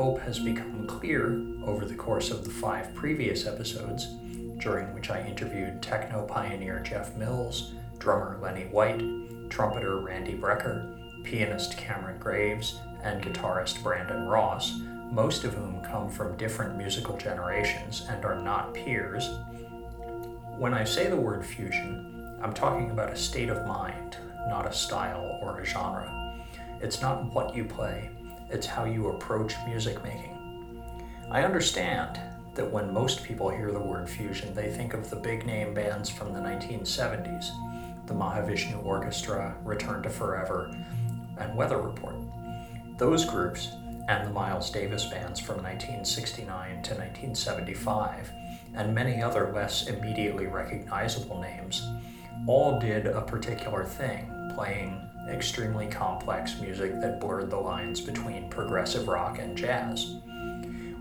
hope has become clear over the course of the five previous episodes, during which I interviewed techno pioneer Jeff Mills, drummer Lenny White, trumpeter Randy Brecker, pianist Cameron Graves, and guitarist Brandon Ross, most of whom come from different musical generations and are not peers. When I say the word fusion, I'm talking about a state of mind, not a style or a genre. It's not what you play, it's how you approach music making. I understand that when most people hear the word fusion, they think of the big name bands from the 1970s the Mahavishnu Orchestra, Return to Forever, and Weather Report. Those groups, and the Miles Davis bands from 1969 to 1975, and many other less immediately recognizable names, all did a particular thing, playing extremely complex music that blurred the lines between progressive rock and jazz.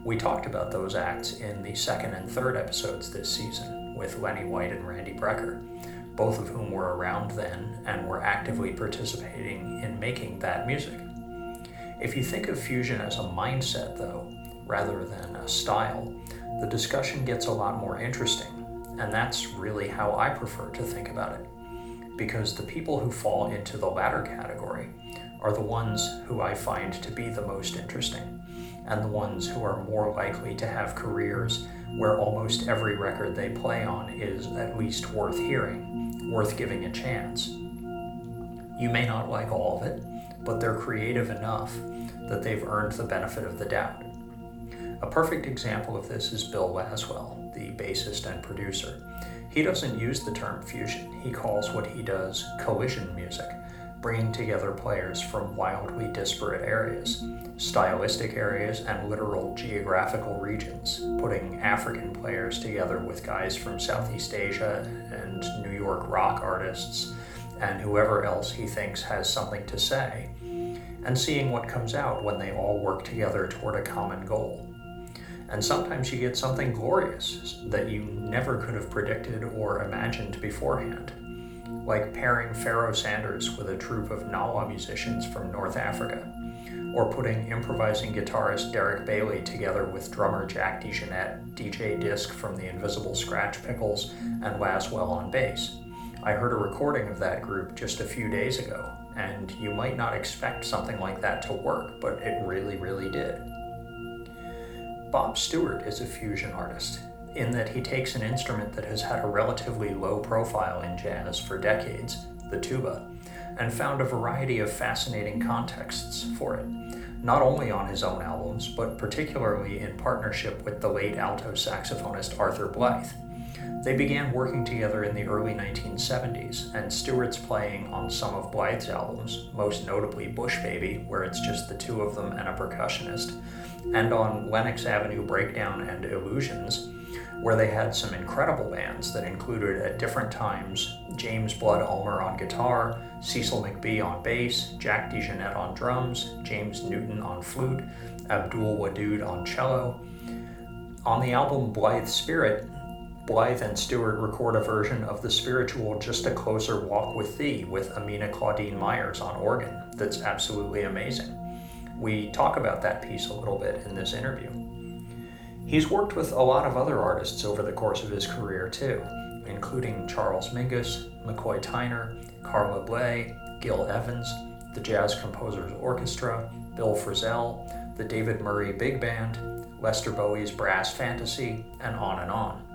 We talked about those acts in the second and third episodes this season with Lenny White and Randy Brecker, both of whom were around then and were actively participating in making that music. If you think of fusion as a mindset, though, rather than a style, the discussion gets a lot more interesting, and that's really how I prefer to think about it. Because the people who fall into the latter category are the ones who I find to be the most interesting and the ones who are more likely to have careers where almost every record they play on is at least worth hearing, worth giving a chance. You may not like all of it, but they're creative enough that they've earned the benefit of the doubt. A perfect example of this is Bill Laswell, the bassist and producer. He doesn't use the term fusion, he calls what he does collision music bringing together players from wildly disparate areas, stylistic areas, and literal geographical regions, putting African players together with guys from Southeast Asia and New York rock artists and whoever else he thinks has something to say, and seeing what comes out when they all work together toward a common goal. And sometimes you get something glorious that you never could have predicted or imagined beforehand like pairing Pharoah Sanders with a troupe of Gnawa musicians from North Africa, or putting improvising guitarist Derek Bailey together with drummer Jack DeJohnette, DJ Disk from the Invisibl Skratch Piklz, and Laswell on bass. I heard a recording of that group just a few days ago, and you might not expect something like that to work, but it really, really did. Bob Stewart is a fusion artist, in that he takes an instrument that has had a relatively low profile in jazz for decades, the tuba, and found a variety of fascinating contexts for it, not only on his own albums, but particularly in partnership with the late alto saxophonist Arthur Blythe. They began working together in the early 1970s, and Stewart's playing on some of Blythe's albums, most notably Bush Baby, where it's just the two of them and a percussionist, and on Lenox Avenue Breakdown and Illusions, where they had some incredible bands that included at different times James Blood Ulmer on guitar, Cecil McBee on bass, Jack DeJohnette on drums, James Newton on flute, Abdul Wadud on cello. On the album Blythe Spirit, Blythe and Stewart record a version of the spiritual Just a Closer Walk with Thee with Amina Claudine Myers on organ that's absolutely amazing. We talk about that piece a little bit in this interview. He's worked with a lot of other artists over the course of his career, too, including Charles Mingus, McCoy Tyner, Carla Bley, Gil Evans, the Jazz Composers Orchestra, Bill Frisell, the David Murray Big Band, Lester Bowie's Brass Fantasy, and on and on.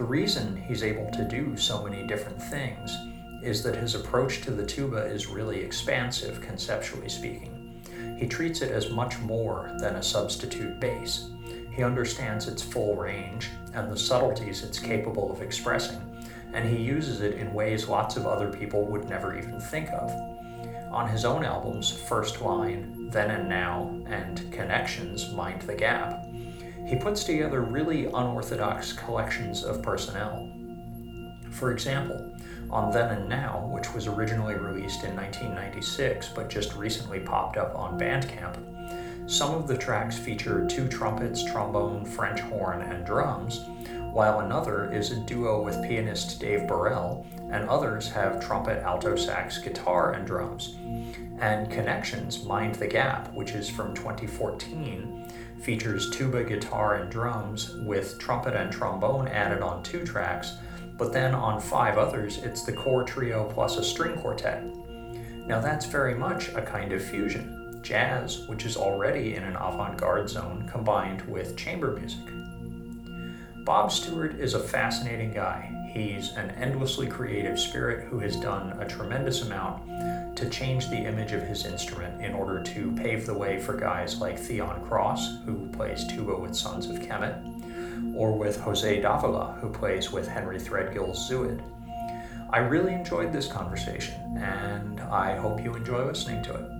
The reason he's able to do so many different things is that his approach to the tuba is really expansive, conceptually speaking. He treats it as much more than a substitute bass. He understands its full range and the subtleties it's capable of expressing, and he uses it in ways lots of other people would never even think of. On his own albums, First Line, Then and Now, and Connections Mind the Gap, he puts together really unorthodox collections of personnel. For example, on Then and Now, which was originally released in 1996 but just recently popped up on Bandcamp, Some of the tracks feature two trumpets, trombone, French horn, and drums, while another is a duo with pianist Dave Burrell, and others have trumpet, alto sax, guitar, and drums. And Connections Mind the Gap, which is from 2014, features tuba, guitar, and drums with trumpet and trombone added on two tracks, but then on five others, it's the core trio plus a string quartet. Now, that's very much a kind of fusion jazz, which is already in an avant garde zone, combined with chamber music. Bob Stewart is a fascinating guy. He's an endlessly creative spirit who has done a tremendous amount to change the image of his instrument in order to pave the way for guys like Theon Cross, who plays tuba with Sons of Kemet, or with Jose Davila, who plays with Henry Threadgill's Zooid. I really enjoyed this conversation, and I hope you enjoy listening to it.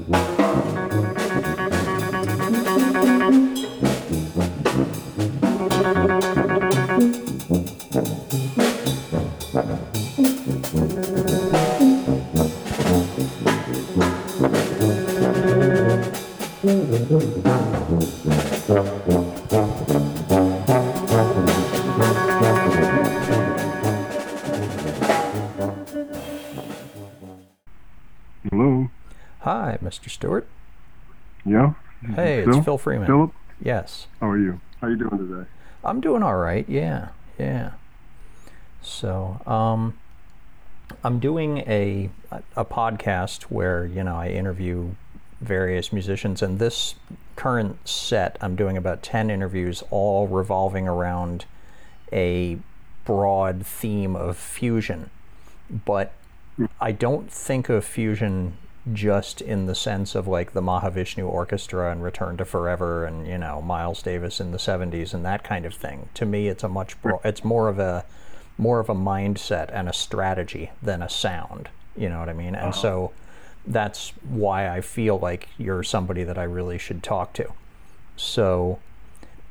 Mr. Stewart. Yeah. Hey, Phil? it's Phil Freeman. Philip, Yes. how are you? How are you doing today? I'm doing all right. Yeah, yeah. So, um, I'm doing a a podcast where you know I interview various musicians, and this current set I'm doing about ten interviews, all revolving around a broad theme of fusion. But I don't think of fusion just in the sense of like the Mahavishnu Orchestra and Return to Forever and you know Miles Davis in the 70s and that kind of thing. To me it's a much bro- it's more of a more of a mindset and a strategy than a sound, you know what I mean? And uh-huh. so that's why I feel like you're somebody that I really should talk to. So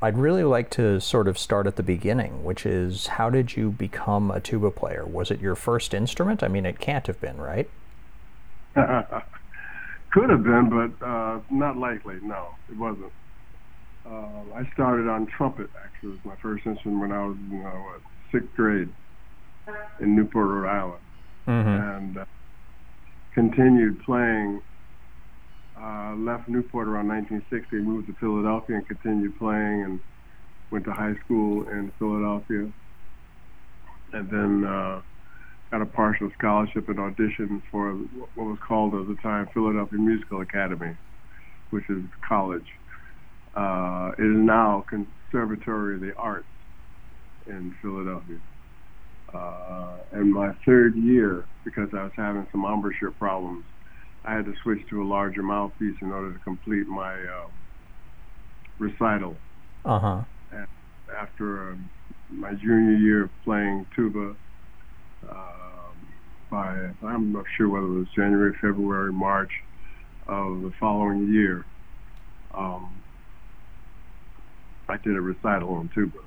I'd really like to sort of start at the beginning, which is how did you become a tuba player? Was it your first instrument? I mean, it can't have been, right? Could have been, but uh, not likely. No, it wasn't. Uh, I started on trumpet. Actually, it was my first instrument when I was in uh, what, sixth grade in Newport, Rhode Island, Mm-hmm. and uh, continued playing. Uh, left Newport around 1960, moved to Philadelphia, and continued playing, and went to high school in Philadelphia, and then. Uh, got a partial scholarship and auditioned for what was called at the time Philadelphia Musical Academy, which is college. Uh, it is now Conservatory of the Arts in Philadelphia. Uh, and my third year, because I was having some embouchure problems, I had to switch to a larger mouthpiece in order to complete my uh, recital. Uh huh. After um, my junior year of playing tuba, um, by I'm not sure whether it was January, February, March of the following year, um, I did a recital on tuba,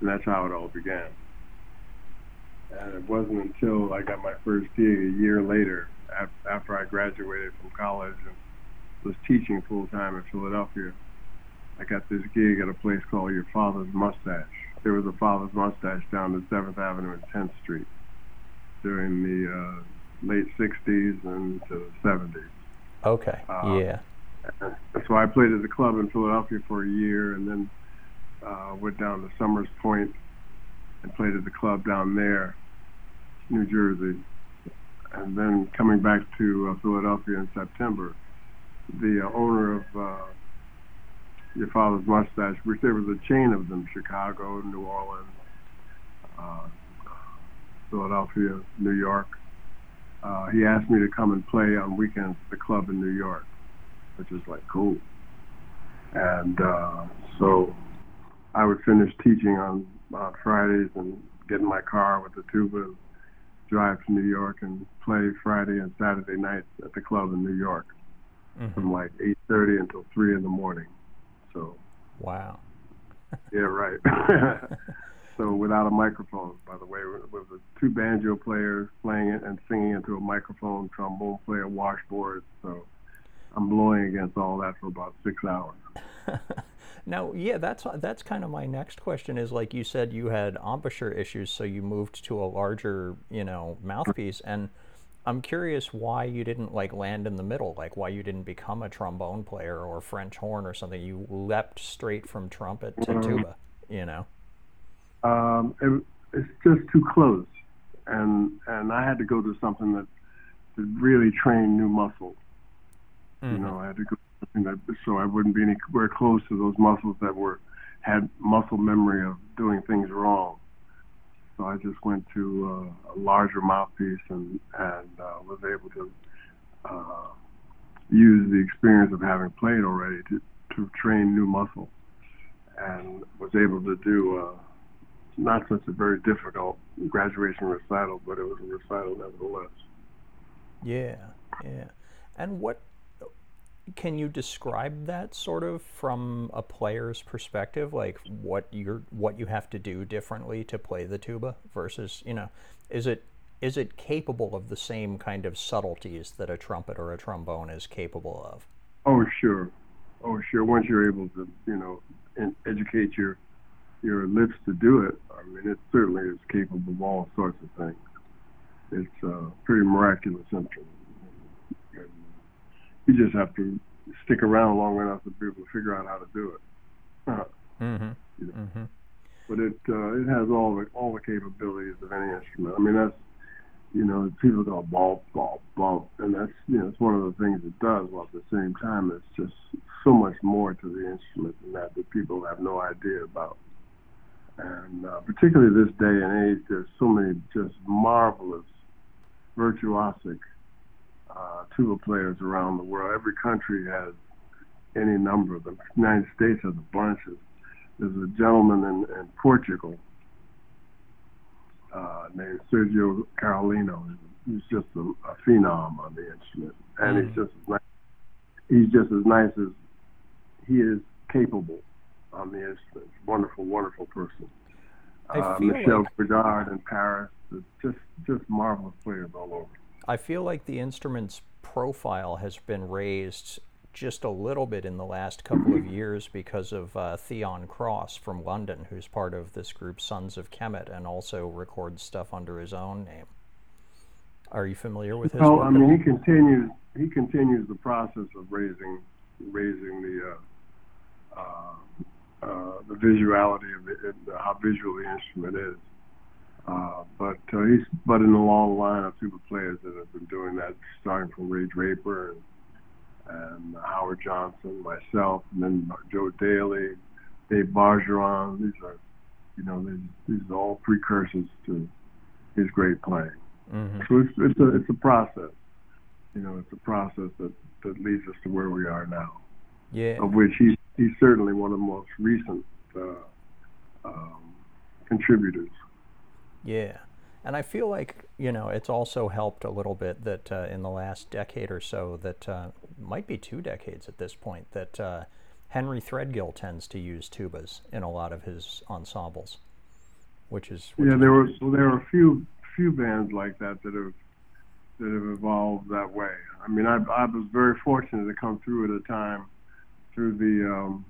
and that's how it all began. And it wasn't until I got my first gig a year later, af- after I graduated from college and was teaching full time in Philadelphia, I got this gig at a place called Your Father's Mustache. There was a Father's Mustache down at Seventh Avenue and 10th Street during the uh, late 60s and to the 70s. Okay. Uh, yeah. So I played at the club in Philadelphia for a year and then uh, went down to Summers Point and played at the club down there, New Jersey. And then coming back to uh, Philadelphia in September, the uh, owner of uh, Your Father's Mustache, which there was a chain of them, Chicago, New Orleans, uh, Philadelphia, New York, uh, he asked me to come and play on weekends at the club in New York, which is like cool. And uh, so I would finish teaching on, on Fridays and get in my car with the tuba and drive to New York and play Friday and Saturday nights at the club in New York mm-hmm. from like 8:30 until 3 in the morning. So wow. yeah, right. so without a microphone, by the way, with the two banjo players playing it and singing into a microphone, trombone player, washboard. So I'm blowing against all that for about six hours. now, yeah, that's that's kind of my next question. Is like you said, you had embouchure issues, so you moved to a larger, you know, mouthpiece, and I'm curious why you didn't like land in the middle, like why you didn't become a trombone player or French horn or something. You leapt straight from trumpet to tuba, you know. Um, it, it's just too close, and and I had to go to something that that really trained new muscles. Mm-hmm. You know, I had to go something that so I wouldn't be anywhere close to those muscles that were had muscle memory of doing things wrong. So I just went to uh, a larger mouthpiece and and uh, was able to uh, use the experience of having played already to to train new muscle, and was able to do uh, not such a very difficult graduation recital, but it was a recital nevertheless. Yeah, yeah. And what can you describe that sort of from a player's perspective like what you're what you have to do differently to play the tuba versus you know is it is it capable of the same kind of subtleties that a trumpet or a trombone is capable of oh sure oh sure once you're able to you know educate your your lips to do it i mean it certainly is capable of all sorts of things it's a pretty miraculous instrument you just have to stick around long enough to be able to figure out how to do it. Uh, mm-hmm. You know. mm-hmm. But it uh, it has all the all the capabilities of any instrument. I mean that's you know people go ball ball ball, and that's you know it's one of the things it does. While at the same time, it's just so much more to the instrument than that that people have no idea about. And uh, particularly this day and age, there's so many just marvelous, virtuosic uh, tuba players around the world. Every country has any number of them. The United States has a bunch. Of, there's a gentleman in, in Portugal uh, named Sergio Carolino. He's just a, a phenom on the instrument, and mm. he's just as nice. He's just as nice as he is capable on the instrument. Wonderful, wonderful person. Uh, Michel like... In Paris. Just, just marvelous players all over. I feel like the instrument's profile has been raised just a little bit in the last couple of years because of uh, Theon Cross from London, who's part of this group Sons of Kemet and also records stuff under his own name. Are you familiar with his? Well, I mean, he continues. He continues the process of raising, raising the uh, uh, uh the visuality of it, how visual the instrument is. Uh, but uh, he's but in the long line of super players that have been doing that, starting from Ray Draper and, and Howard Johnson, myself, and then Joe Daley, Dave Bargeron. These are, you know, these, these are all precursors to his great playing. Mm-hmm. So it's, it's a it's a process. You know, it's a process that that leads us to where we are now. Yeah. Of which he's he's certainly one of the most recent uh, um, contributors. Yeah. And I feel like, you know, it's also helped a little bit that uh, in the last decade or so, that uh, might be two decades at this point, that uh, Henry Threadgill tends to use tubas in a lot of his ensembles, which is. Which yeah, there were well, there are a few few bands like that that have that have evolved that way. I mean, I, I was very fortunate to come through at a time through the um,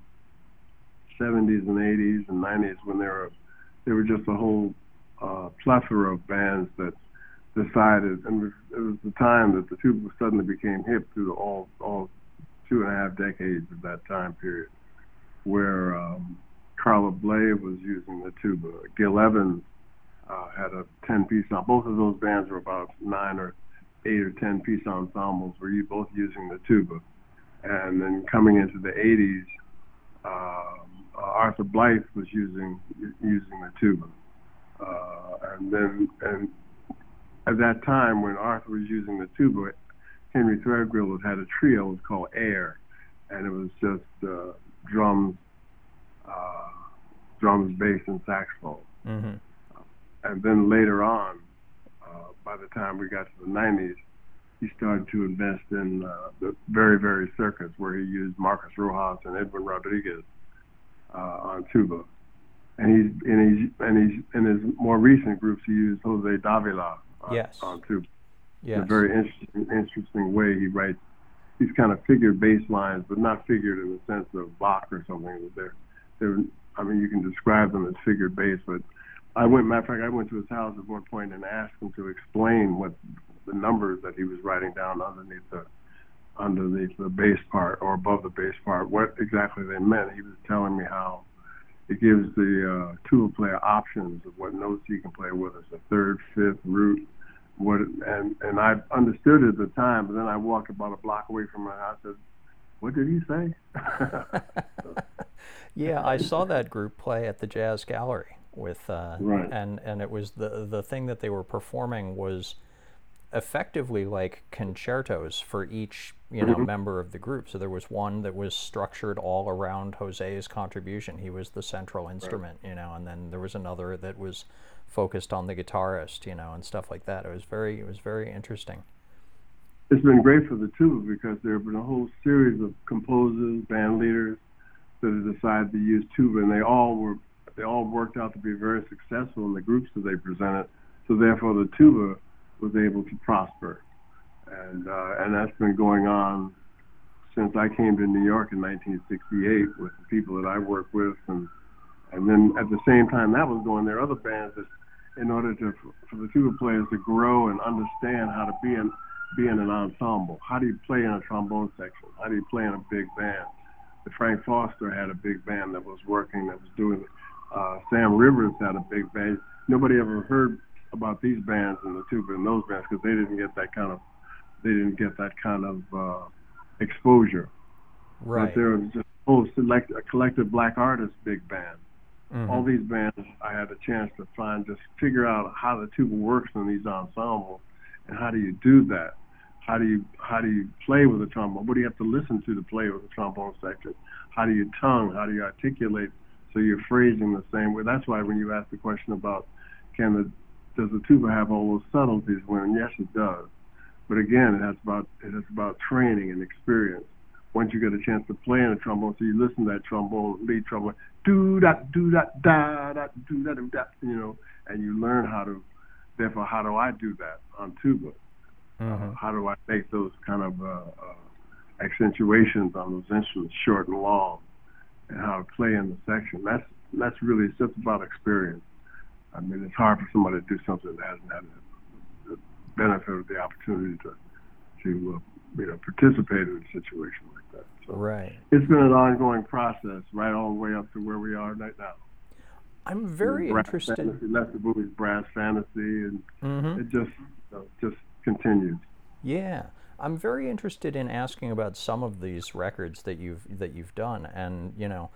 70s and 80s and 90s when there were there were just a whole uh, plethora of bands that decided, and it was the time that the tuba suddenly became hip through the all all two and a half decades of that time period, where um, Carla Bley was using the tuba. Gil Evans uh, had a 10-piece. Both of those bands were about nine or eight or 10-piece ensembles, were you both using the tuba. And then coming into the 80s, um, uh, Arthur Blythe was using using the tuba. Uh, and then and at that time when Arthur was using the tuba, Henry Threadgill had a trio. It was called Air, and it was just uh, drums, uh, drums, bass, and saxophone. Mm-hmm. And then later on, uh, by the time we got to the 90s, he started to invest in uh, the very, very Circus where he used Marcus Rojas and Edwin Rodriguez uh, on tuba. And he's in his and he's in his more recent groups he used Jose Davila on, yes. on tuba. Yes. In a very interesting, interesting way he writes these kind of figured bass lines, but not figured in the sense of Bach or something. They're, they're, I mean, you can describe them as figured bass, but I went, matter of fact, I went to his house at one point and asked him to explain what the numbers that he was writing down underneath the underneath the bass part or above the bass part, what exactly they meant. He was telling me how it gives the uh, tuba player options of what notes he can play, whether it's a third, fifth, root, what, and and I understood it at the time, but then I walked about a block away from my house. I said, "What did he say?" yeah, I saw that group play at the Jazz Gallery with, uh, right. and and it was the the thing that they were performing was effectively like concertos for each you know Mhm. member of the group. So there was one that was structured all around Jose's contribution. He was the central instrument, you know, and then there was another that was focused on the guitarist, you know, and stuff like that. It was very it was very interesting. It's been great for the tuba because there have been a whole series of composers, band leaders that have decided to use tuba, and they all were they all worked out to be very successful in the groups that they presented. So therefore, the tuba was able to prosper, and uh, and that's been going on since I came to New York in 1968 with the people that I work with, and and then at the same time that was going, there are other bands that, in order to for the tuba players to grow and understand how to be in be in an ensemble. How do you play in a trombone section? How do you play in a big band? The Frank Foster had a big band that was working, that was doing. Uh, Sam Rivers had a big band. Nobody ever heard about these bands and the tuba and those bands because they didn't get that kind of they didn't get that kind of uh, exposure. Right. But there was just oh, select a collective black artist big band. Mhm. All these bands I had a chance to find just figure out how the tuba works in these ensembles and how do you do that? How do you how do you play with a trombone? What do you have to listen to to play with a trombone section? How do you tongue? How do you articulate so you're phrasing the same way? That's why when you ask the question about can the does the tuba have all those subtleties? When yes, it does. But again, it has about it is about training and experience. Once you get a chance to play in a trombone, so you listen to that trombone lead trombone, do that, do that, da da, do that, do that, you know, and you learn how to. Therefore, how do I do that on tuba? Mhm. How do I make those kind of uh, uh, accentuations on those instruments, short and long, and how to play in the section? That's that's really it's just about experience. I mean, it's hard for somebody to do something that hasn't had the, the benefit of the opportunity to to uh, you know participate in a situation like that. So Right. it's been an ongoing process, right all the way up to where we are right now. I'm very brass interested. Fantasy, Lester Bowie's, Brass Fantasy, and Mhm. it just you know, just continues. Yeah, I'm very interested in asking about some of these records that you've that you've done, and you know,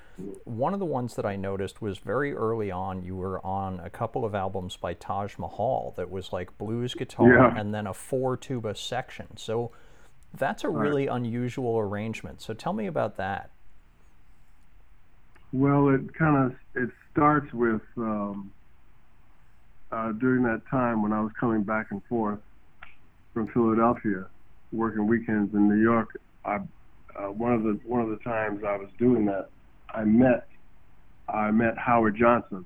one of the ones that I noticed was very early on. You were on a couple of albums by Taj Mahal that was like blues guitar Yeah. and then a four tuba section. So that's a really unusual arrangement. So tell me about that. Well, it kind of it starts with um, uh, during that time when I was coming back and forth from Philadelphia, working weekends in New York. I uh, one of the one of the times I was doing that, I met I met Howard Johnson,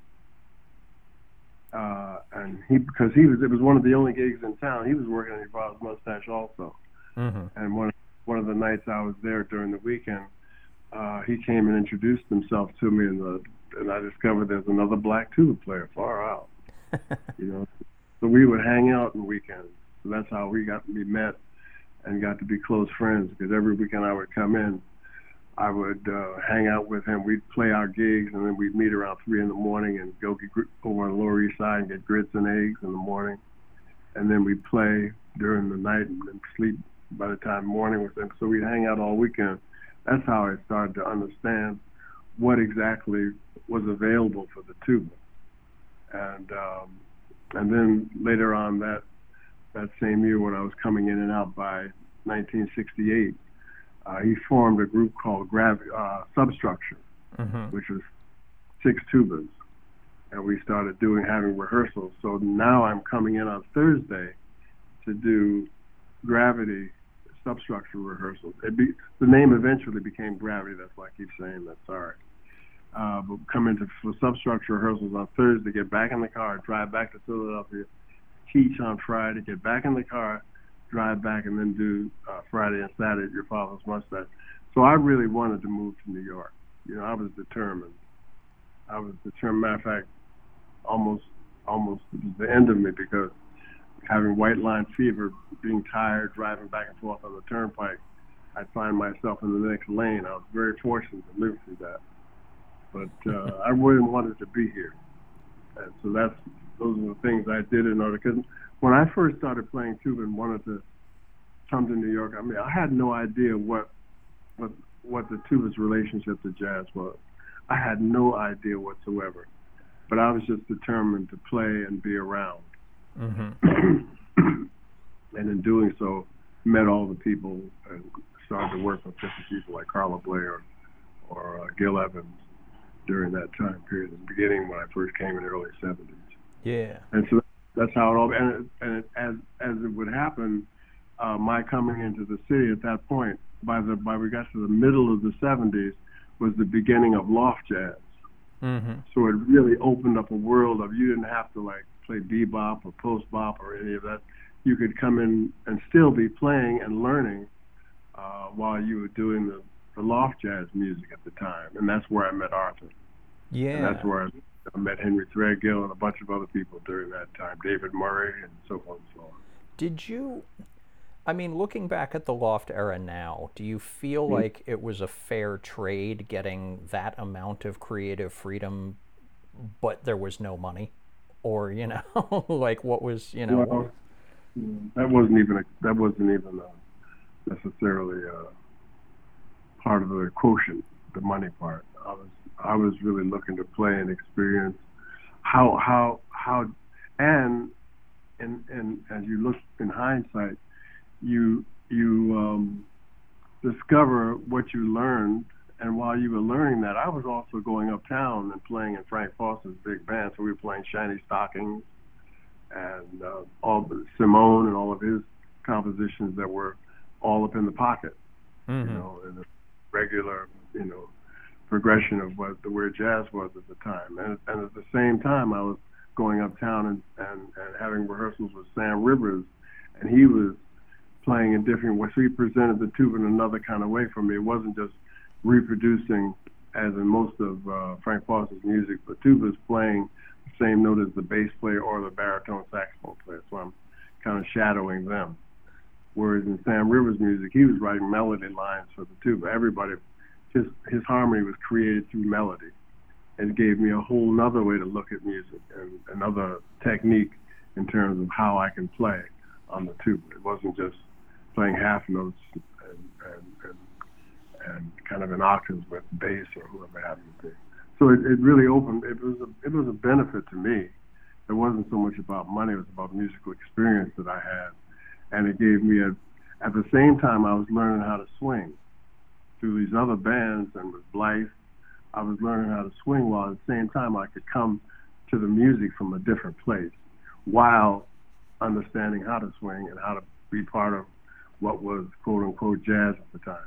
uh, and he because he was it was one of the only gigs in town. He was working on his father's mustache also Mm-hmm. and one one of the nights I was there during the weekend, uh, he came and introduced himself to me, and, the, and I discovered there's another black tuba player far out. you know, so we would hang out on weekends. So that's how we got we met and got to be close friends. Because every weekend I would come in, I would uh, hang out with him. We'd play our gigs, and then we'd meet around three in the morning and go get over on the Lower East Side and get grits and eggs in the morning, and then we'd play during the night and then sleep by the time morning was in. So we'd hang out all weekend. That's how I started to understand what exactly was available for the tuba. And um, and then later on that that same year when I was coming in and out by 1968, uh, he formed a group called Grav- uh, Substructure, Mhm. which was six tubas, and we started doing having rehearsals. So now I'm coming in on Thursday to do Gravity Substructure rehearsals. It be, the name eventually became Gravity. That's why I keep saying that. Sorry. Uh, but come into for substructure rehearsals on Thursday, get back in the car, drive back to Philadelphia, teach on Friday, get back in the car, drive back, and then do uh, Friday and Saturday at your father's mustache. So I really wanted to move to New York. You know, I was determined. I was determined. Matter of fact, almost, almost it was the end of me because having white line fever, being tired, driving back and forth on the turnpike, I'd find myself in the next lane. I was very fortunate to live through that. But uh, I really wanted to be here. And so that's those are the things I did in order. Because when I first started playing tuba and wanted to come to New York, I mean, I had no idea what what what the tuba's relationship to jazz was. I had no idea whatsoever. But I was just determined to play and be around. Mhm. and in doing so, met all the people and started to work with different people like Carla Bley or uh, Gil Evans during that time period, in the beginning when I first came in the early 70s. Yeah. And so that's how it all, and, it, and it, as as it would happen, uh, my coming into the city at that point, by the by we got to the middle of the 70s, was the beginning of loft jazz. Mhm. So it really opened up a world of you didn't have to like play bebop or post bop or any of that. You could come in and still be playing and learning uh, while you were doing the, the loft jazz music at the time, and that's where I met Arthur, Yeah. and that's where I, I met Henry Threadgill and a bunch of other people during that time, David Murray and so on and so on. Did you? I mean, looking back at the loft era now, do you feel Hmm. like it was a fair trade getting that amount of creative freedom, but there was no money, or you know, like what was you know? Well, that wasn't even a, that wasn't even uh necessarily uh part of the quotient, the money part. I was I was really looking to play and experience how how how and and and as you look in hindsight, you you um, discover what you learned. And while you were learning that, I was also going uptown and playing in Frank Foster's big band. So we were playing Shiny Stockings and uh, all the Simone and all of his compositions that were all up in the pocket, Mhm. you know, in a regular, you know, progression of what the where jazz was at the time. And, and at the same time, I was going uptown and, and, and having rehearsals with Sam Rivers, and he was playing in different ways. So he presented the tuba in another kind of way for me. It wasn't just reproducing, as in most of uh, Frank Foster's music, but tuba's playing the same note as the bass player or the baritone saxophone player. So I'm kind of shadowing them. Whereas in Sam Rivers' music, he was writing melody lines for the tuba. Everybody, his his harmony was created through melody. It gave me a whole nother way to look at music and another technique in terms of how I can play on the tube. It wasn't just playing half notes and and, and, and kind of in octaves with bass or whoever happened to be. So it, it really opened. It was a it was a benefit to me. It wasn't so much about money; it was about musical experience that I had, and it gave me a. At the same time, I was learning how to swing through these other bands and with Blythe. I was learning how to swing while at the same time I could come to the music from a different place while understanding how to swing and how to be part of what was quote unquote jazz at the time,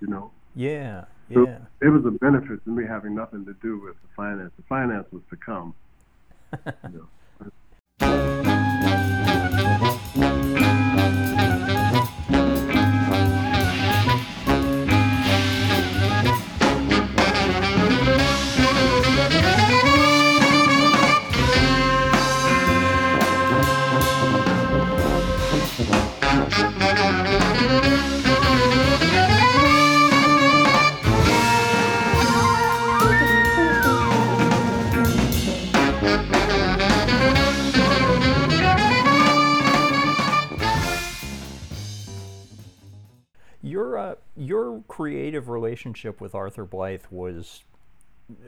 you know. Yeah. So Yeah. it was a benefit to me having nothing to do with the finance. The finance was to come. You know. Creative relationship with Arthur Blythe was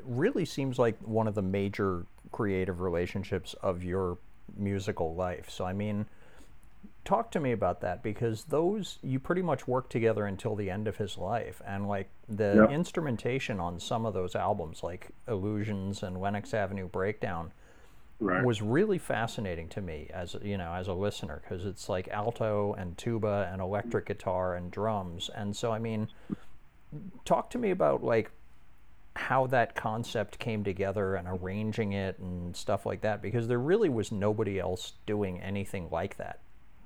really seems like one of the major creative relationships of your musical life. So I mean, talk to me about that because those you pretty much worked together until the end of his life and like the Yep. instrumentation on some of those albums like illusions and lenox avenue breakdown Right. was really fascinating to me as you know as a listener because it's like alto and tuba and electric guitar and drums and so i mean talk to me about like how that concept came together and arranging it and stuff like that because there really was nobody else doing anything like that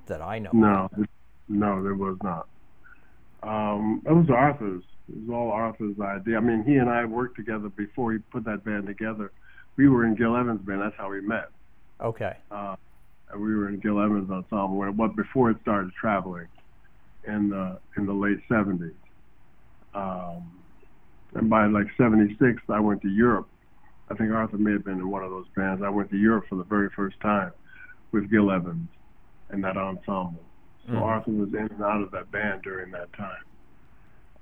that i know No, it- no, there was not. Um, it was Arthur's. It was all Arthur's idea. I mean, he and I worked together before he put that band together. We were in Gil Evans' band. That's how we met. okay Uh, and we were in Gil Evans' ensemble, when- but before it started traveling in the in the late '70s. Um, and by like '76, I went to Europe. I think Arthur may have been in one of those bands. I went to Europe for the very first time with Gil Evans and that ensemble. So Mhm. Arthur was in and out of that band during that time,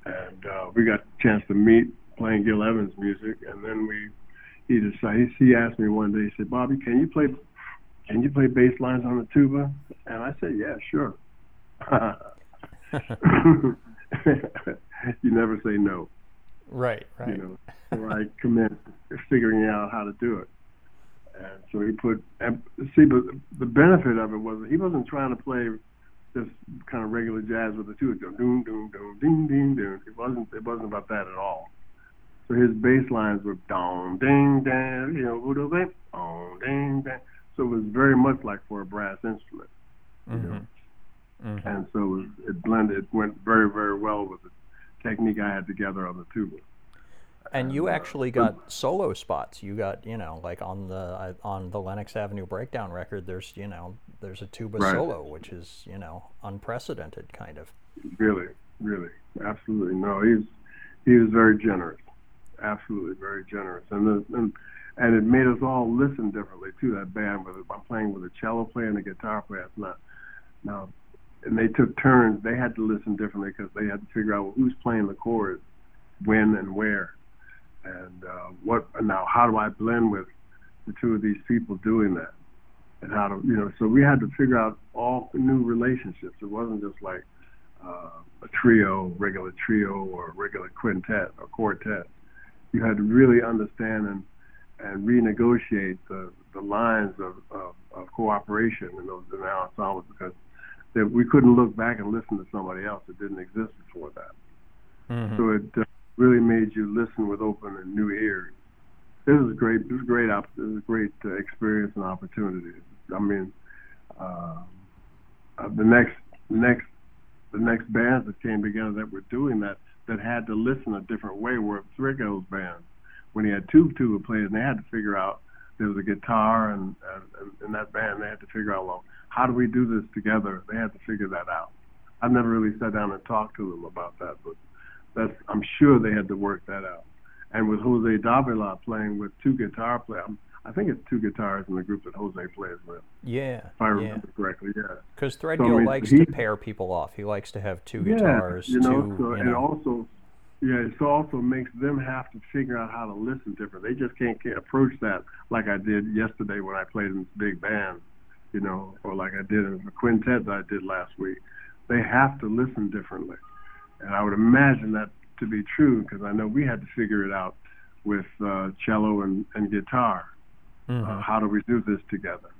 and uh, we got a chance to meet playing Gil Evans' music, and then we he decided he asked me one day. He said, "Bobby, can you play can you play bass lines on the tuba?" And I said, "Yeah, sure." you never say no, right right you know. So I commenced figuring out how to do it. And so he put, and see, but the benefit of it was he wasn't trying to play just kind of regular jazz with the tuba, doom, doom, doom, ding, ding. It wasn't, it wasn't about that at all. So his bass lines were dong, ding, dang, you know, who bang, dong, ding, dang. So it was very much like for a brass instrument. Mhm. Mhm. And so it, was, it blended, it went very, very well with the technique I had together on the tuba. And you uh, actually got solo spots. You got, you know, like on the uh, on the Lenox Avenue Breakdown record. There's, you know, there's a tuba Right. solo, which is, you know, unprecedented, kind of. Really, really, absolutely. No, he's he was very generous, absolutely very generous, and the, and and it made us all listen differently too. That band, with I'm playing with a cello player and a guitar player. It's not now, and they took turns. They had to listen differently because they had to figure out who's playing the chords, when and where, and uh, what. Now, how do I blend with the two of these people doing that? And how to, you know, so we had to figure out all new relationships. It wasn't just like uh, a trio, regular trio, or regular quintet or quartet. You had to really understand and and renegotiate the the lines of of, of cooperation in those in our ensembles because that we couldn't look back and listen to somebody else that didn't exist before that. Mhm. So it uh, really made you listen with open and new ears. This was great. This was great. Op- this a great uh, experience and opportunity. I mean, uh, uh, the next next the next bands that came together that were doing that that had to listen a different way were Threadgill's band. When he had two tuba players, they had to figure out there was a guitar and in that band they had to figure out well how do we do this together? They had to figure that out. I've never really sat down and talked to them about that, but that's I'm sure they had to work that out. And with Jose Davila playing with two guitar players, I think it's two guitars in the group that Jose plays with, Yeah. if I yeah. remember correctly. Yeah. Because So, I Threadgill mean, likes he- to pair people off. He likes to have two Yeah, guitars, you know, two, so, you and know. also, yeah, it also makes them have to figure out how to listen different. They just can't, can't approach that like I did yesterday when I played in this big band, you know, or like I did in the quintet that I did last week. They have to listen differently, and I would imagine that to be true because I know we had to figure it out with uh, cello and, and guitar. Mhm. Uh, how do we do this together?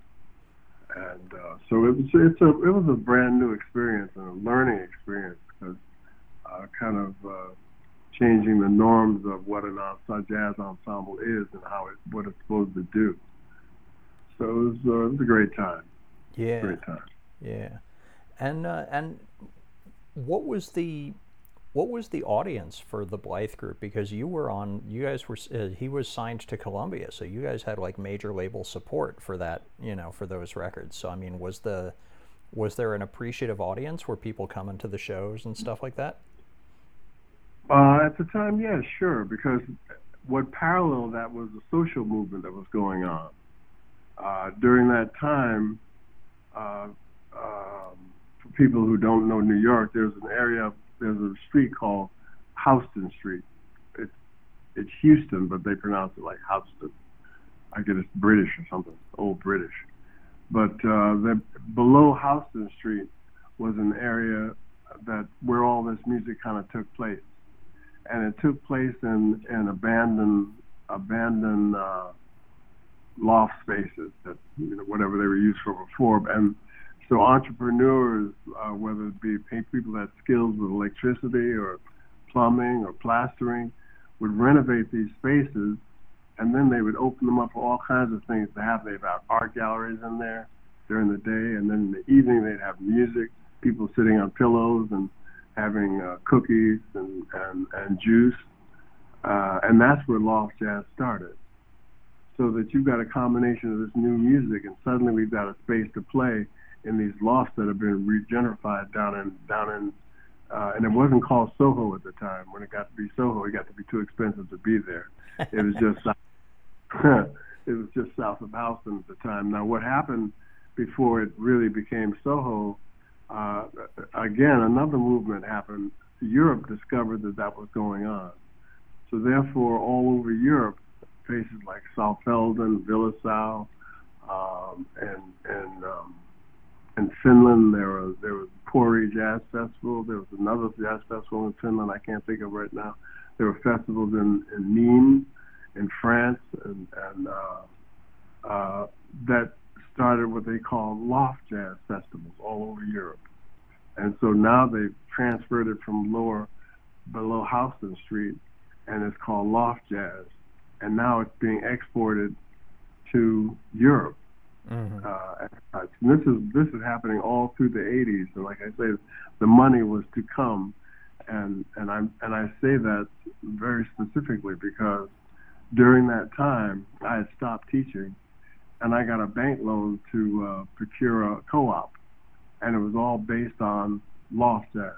And uh, so it was it's a it was a brand new experience and a learning experience because uh, kind of uh, changing the norms of what an ensemble, jazz ensemble is and how it what it's supposed to do. So it was, uh, it was a great time, yeah. great time. Yeah, and uh, and what was the what was the audience for the Blythe group? Because you were on, you guys were, uh, he was signed to Columbia, so you guys had like major label support for that, you know, for those records. So I mean, was the was there an appreciative audience? Were people coming to the shows and stuff like that? Uh, at the time, yeah, sure, because what paralleled that was the social movement that was going on. Uh, during that time, uh, um, for people who don't know New York, there's an area, there's a street called Houston Street. It's it's Houston, but they pronounce it like Houston. I guess it's British or something, old British. But uh, the, below Houston Street was an area that where all this music kind of took place, and it took place in in abandoned abandoned uh, loft spaces that you know whatever they were used for before, and so entrepreneurs, uh, whether it be people that skills with electricity or plumbing or plastering, would renovate these spaces, and then they would open them up for all kinds of things to happen. They'd have art galleries in there during the day, and then in the evening they'd have music, people sitting on pillows and having uh, cookies and, and, and juice. Uh, and that's where loft jazz started. So that you've got a combination of this new music, and suddenly we've got a space to play in these lofts that have been regentrified down in down in uh, and it wasn't called Soho at the time. When it got to be Soho, it got to be too expensive to be there. It was just it was just south of Houston at the time. Now, what happened before it really became Soho? Uh, again, another movement happened. Europe discovered that that was going on. So therefore, all over Europe, places like Saalfelden, Willisau, um, and and um, in Finland there was there was Pori Jazz Festival. There was another jazz festival in Finland I can't think of right now. There were festivals in in Nîmes, in France, and, and uh, uh, that started what they call loft jazz festivals all over Europe. And so now they've transferred it from lower below Houston Street, and it's called loft jazz. And now it's being exported to Europe Mm-hmm. Uh, this is this is happening all through the 80s, and like I say, the money was to come, and and I and I say that very specifically because during that time I had stopped teaching, and I got a bank loan to uh, procure a co-op, and it was all based on jazz.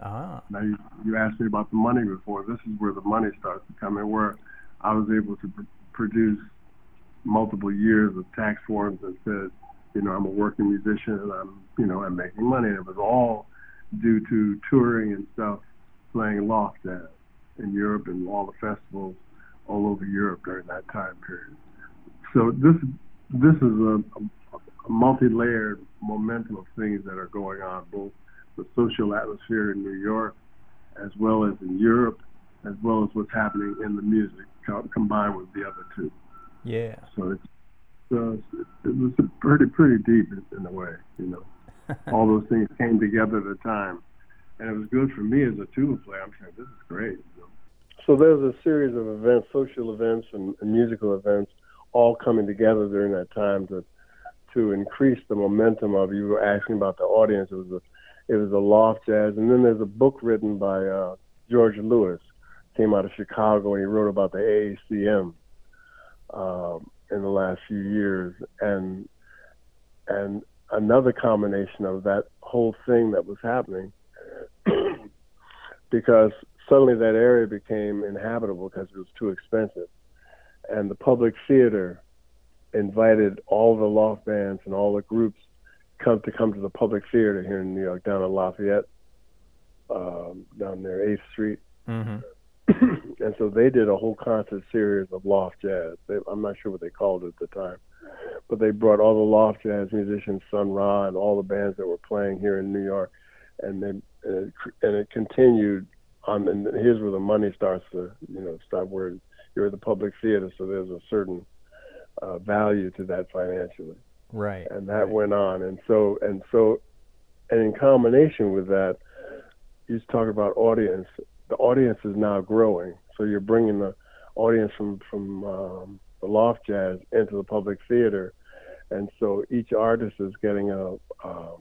Ah. Now you, you asked me about the money before. This is where the money starts to come in, where I was able to pr- produce multiple years of tax forms that said, you know, I'm a working musician and I'm, you know, I'm making money. And it was all due to touring and stuff, playing loft jazz in Europe and all the festivals all over Europe during that time period. So this this is a, a, a multi-layered momentum of things that are going on, both the social atmosphere in New York, as well as in Europe, as well as what's happening in the music, combined with the other two. Yeah. So it's uh, it was pretty pretty deep in, a way, you know. All those things came together at a time, and it was good for me as a tuba player. I'm saying this is great. You know? So there's a series of events, social events and, and musical events, all coming together during that time to to increase the momentum of. You were asking about the audience. It was a it was a loft jazz, and then there's a book written by uh, George Lewis, came out of Chicago, and he wrote about the AACM um, in the last few years, and and another combination of that whole thing that was happening, because suddenly that area became inhabitable because it was too expensive, and the public theater invited all the loft bands and all the groups come to come to the public theater here in New York, down in Lafayette, um, down there Eighth Street. Mm-hmm. and so they did a whole concert series of loft jazz. They, I'm not sure what they called it at the time, but they brought all the loft jazz musicians, Sun Ra, and all the bands that were playing here in New York, and then and it, and it continued on. And here's where the money starts to you know stop where you're at the public theater, so there's a certain uh, value to that financially. Right. And that right. went on, and so and so, and in combination with that, you talk about audience the audience is now growing. So you're bringing the audience from from um, the loft jazz into the public theater, and so each artist is getting a, a,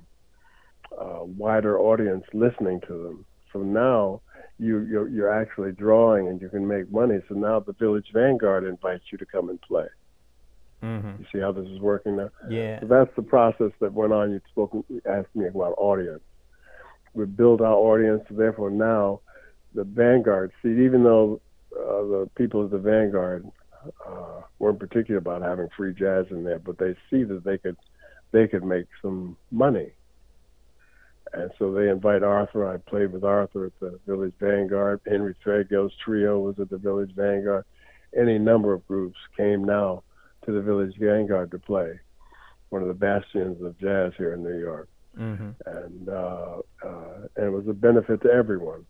a wider audience listening to them. So now you you're, you're, actually drawing and you can make money. So now the Village Vanguard invites you to come and play. Mm-hmm. You see how this is working now? Yeah. So that's the process that went on. You spoke, asked me about audience. We build our audience. Therefore, now the Vanguard seat, even though uh, the people of the Vanguard uh, weren't particular about having free jazz in there, but they see that they could they could make some money. And so they invite Arthur. I played with Arthur at the Village Vanguard. Henry Threadgill's trio was at the Village Vanguard. Any number of groups came now to the Village Vanguard to play. one of the bastions of jazz here in New York, Mm-hmm. and uh, uh, and it was a benefit to everyone,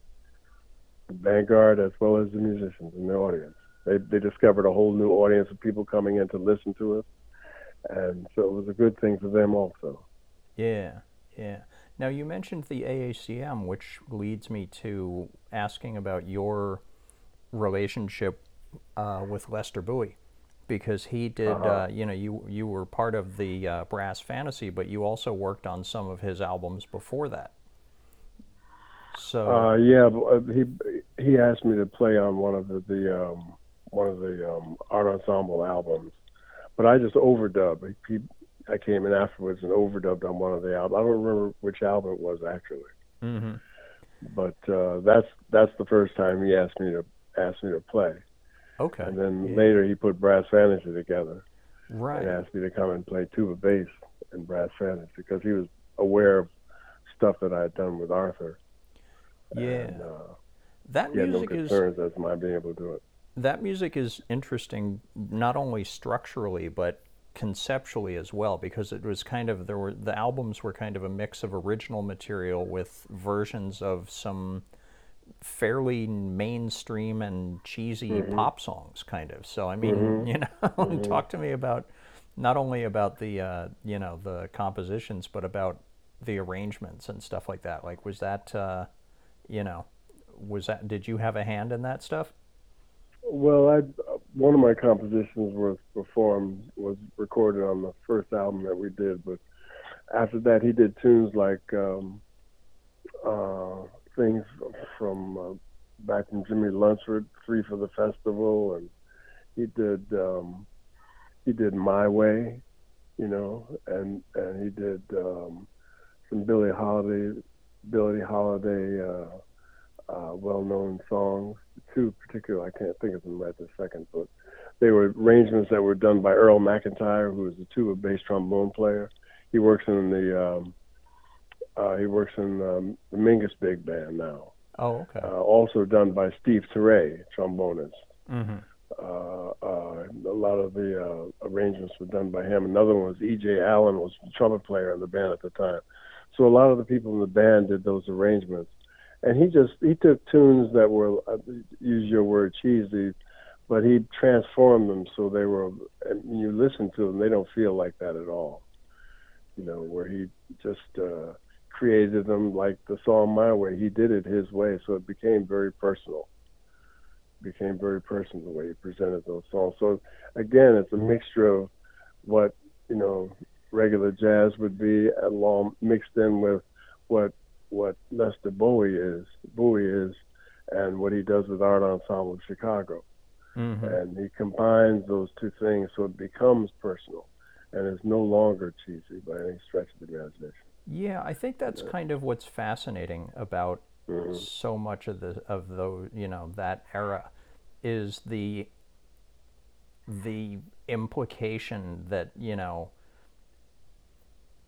Vanguard as well as the musicians and the audience. They they discovered a whole new audience of people coming in to listen to us, and so it was a good thing for them also. Yeah, yeah. Now you mentioned the AACM, which leads me to asking about your relationship uh, with Lester Bowie, because he did. uh Uh-huh. you know, you you were part of the uh, Brass Fantasy, but you also worked on some of his albums before that. So Uh, yeah, uh, he he asked me to play on one of the, the um, one of the um, art ensemble albums, but I just overdubbed. He, he, I came in afterwards and overdubbed on one of the albums. I don't remember which album it was actually, mhm. but uh, that's that's the first time he asked me to asked me to play, okay, and then yeah. later he put Brass Fantasy together right. and asked me to come and play tuba bass in Brass Fantasy because he was aware of stuff that I had done with Arthur. Yeah, And, uh, that he had no music is as my being able to do it. that music is interesting not only structurally but conceptually as well because it was kind of there were the albums were kind of a mix of original material with versions of some fairly mainstream and cheesy pop songs kind of. So i mean you know talk to me about not only about the uh, you know the compositions but about the arrangements and stuff like that. Like was that uh, you know was that did you have a hand in that stuff? Well, I one of my compositions was performed was recorded on the first album that we did, but after that he did tunes like um, uh, things from uh, back from Jimmie Lunceford, Three for the Festival, and he did um, he did My Way, you know, and and he did um, some Billie Holiday Billie Holiday uh, uh, well-known songs. Two particular, I can't think of them right this second, but they were arrangements that were done by Earl McIntyre, who is a tuba bass trombone player. He works in the um, uh, he works in um, the Mingus Big Band now. Oh, okay. Uh, also done by Steve Turre, trombonist. mm-hmm. Uh, uh, a lot of the uh, arrangements were done by him. Another one was E.J. Allen, was the trumpet player in the band at the time. So a lot of the people in the band did those arrangements, and he just he took tunes that were uh, use your word cheesy, but he transformed them so they were. You listen to them, they don't feel like that at all. You know, where he just uh, created them like the song "My Way." He did it his way, so it became very personal became very personal the way he presented those songs. So again, it's a mixture of what you know regular jazz would be, along mixed in with what what Lester Bowie is, Bowie is, and what he does with Art Ensemble of Chicago. Mm-hmm. And he combines those two things so it becomes personal, and it's no longer cheesy by any stretch of the imagination. Yeah, I think that's kind of what's fascinating about Mhm. so much of the of those you know that era is the the implication that you know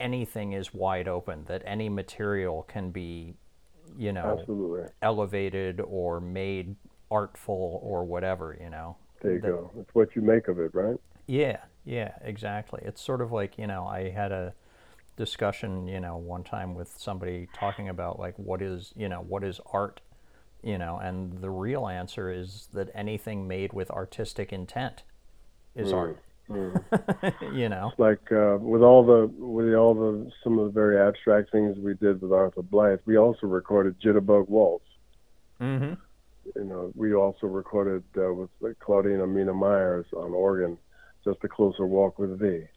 anything is wide open that any material can be you know Absolutely. elevated or made artful or whatever you know There you that- go. It's what you make of it, right? yeah, yeah, exactly. It's sort of like, you know, I had a discussion, you know, one time with somebody talking about like what is, you know, what is art, you know, and the real answer is that anything made with artistic intent is hmm. art. you know. like uh, with all the with all the some of the very abstract things we did with Arthur Blythe, we also recorded Jitterbug Waltz. Mhm. You know, we also recorded uh, with Claudina Mina Myers on organ, just a closer walk with thee.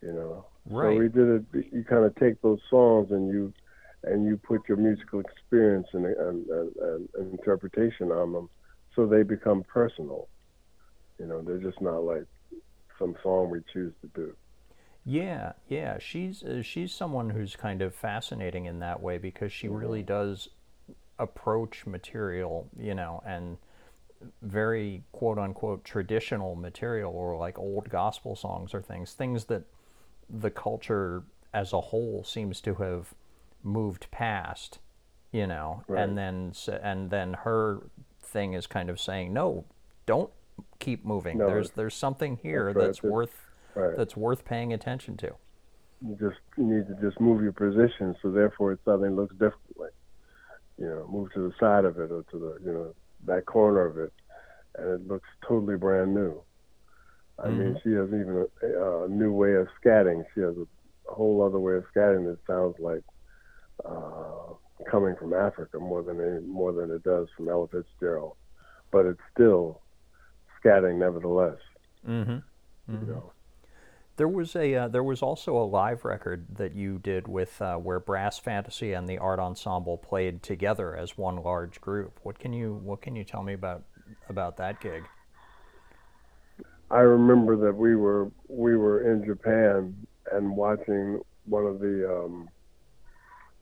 You know, so we did it. You kind of take those songs and you and you put your musical experience and, and, and, and interpretation on them, so they become personal. You know, they're just not like some song we choose to do. Yeah, yeah, she's uh, she's someone who's kind of fascinating in that way because she really does approach material, you know, and very quote unquote traditional material or like old gospel songs or things, things that the culture as a whole seems to have moved past, you know, Right. and then and then her thing is kind of saying, no, don't keep moving. No, there's there's something here that's right. that's worth Right. that's worth paying attention to. You just you need to just move your position, so therefore it suddenly looks differently. You know, move to the side of it or to the you know that corner of it, and it looks totally brand new. I mean, she has even a, a new way of scatting. She has a, a whole other way of scatting that sounds like uh, coming from Africa more than any, more than it does from Ella Fitzgerald, but it's still scatting nevertheless. Mm-hmm. You know. There was a uh, there was also a live record that you did with uh, where Brass Fantasy and the Art Ensemble played together as one large group. What can you what can you tell me about about that gig? I remember that we were we were in Japan and watching one of the um,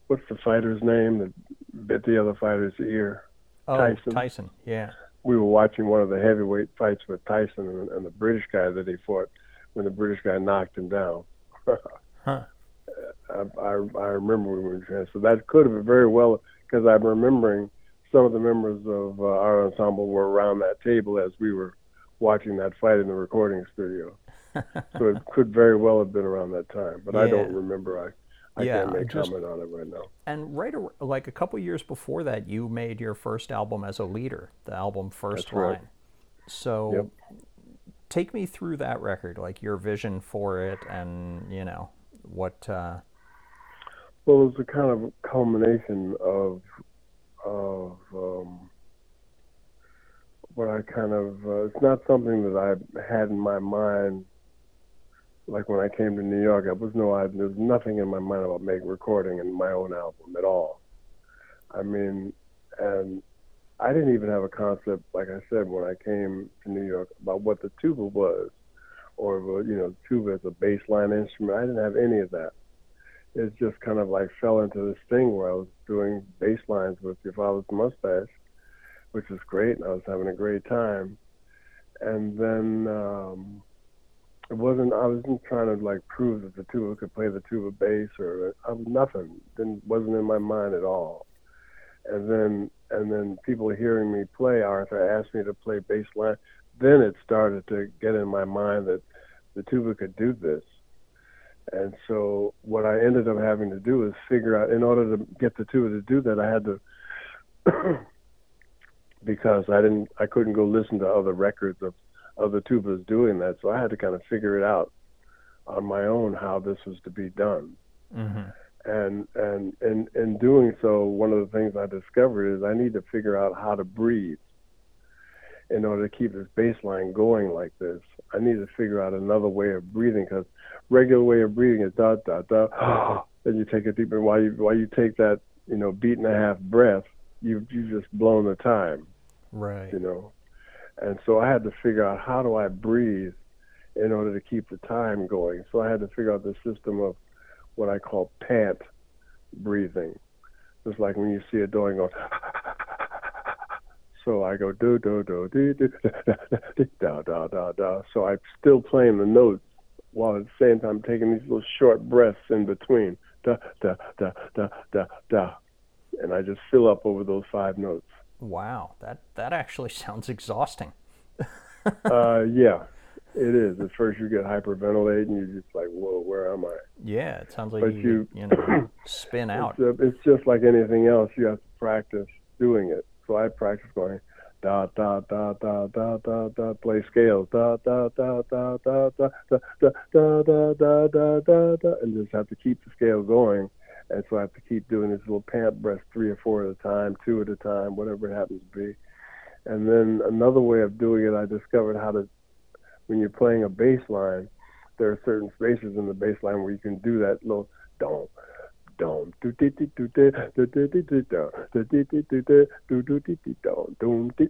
what's the fighter's name that bit the other fighter's ear? Oh, Tyson. Tyson. Yeah. We were watching one of the heavyweight fights with Tyson and, and the British guy that he fought when the British guy knocked him down. Huh. I, I, I remember we were in so that could have been very well because I'm remembering some of the members of uh, our ensemble were around that table as we were watching that fight in the recording studio. so it could very well have been around that time, but I don't remember. I I Yeah, can't make just- comment on it right now. And right like a couple years before that, you made your first album as a leader, the album First That's right. So Yep. take me through that record, like your vision for it, and you know what. Uh, Well, it was a kind of culmination of of um, what I kind of. Uh, it's not something that I had in my mind. Like when I came to New York, I was no. I, there was nothing in my mind about making recording in my own album at all. I mean, and I didn't even have a concept, like I said, when I came to New York about what the tuba was, or you know, tuba as a bass line instrument. I didn't have any of that it just kind of like fell into this thing where I was doing bass lines with your father's mustache, which was great, and I was having a great time. And then um, it wasn't. I wasn't trying to like prove that the tuba could play the tuba bass or I was nothing. Didn't wasn't in my mind at all. And then and then people hearing me play Arthur asked me to play bass line. Then it started to get in my mind that the tuba could do this. And so what I ended up having to do is figure out in order to get the tuba to do that I had to because I didn't I couldn't go listen to other records of other tubas doing that. So I had to kind of figure it out on my own how this was to be done. mhm. And and in in doing so, one of the things I discovered is I need to figure out how to breathe in order to keep this baseline going like this. I need to figure out another way of breathing because regular way of breathing is da da da. then you take a deep breath. While you while you take that you know beat and a half breath, you you just blown the time Right. you know. And so I had to figure out how do I breathe in order to keep the time going. So I had to figure out the system of what I call pant breathing. It's like when you see a dog go. So I go do do do do do da da da da. So I'm still playing the notes while at the same time taking these little short breaths in between. Da da da da da da. And I just fill up over those five notes. Wow. That that actually sounds exhausting. uh, yeah, it is. At first, you get hyperventilating. You're just like, "Whoa, where am I?" Yeah. It sounds like But you you know spin out. It's, uh, it's just like anything else. You have to practice doing it. So I practice going da da da da da da da. Play scales da da da da da da da da da da da da da da, and just have to keep the scale going. And so I have to keep doing this little pant breath three or four at a time, two at a time, whatever it happens to be. And then another way of doing it, I discovered how to, when you're playing a bass line, there are certain spaces in the bass line where you can do that little don't dom do doo doo do doo do di di di do do di do do do do dom do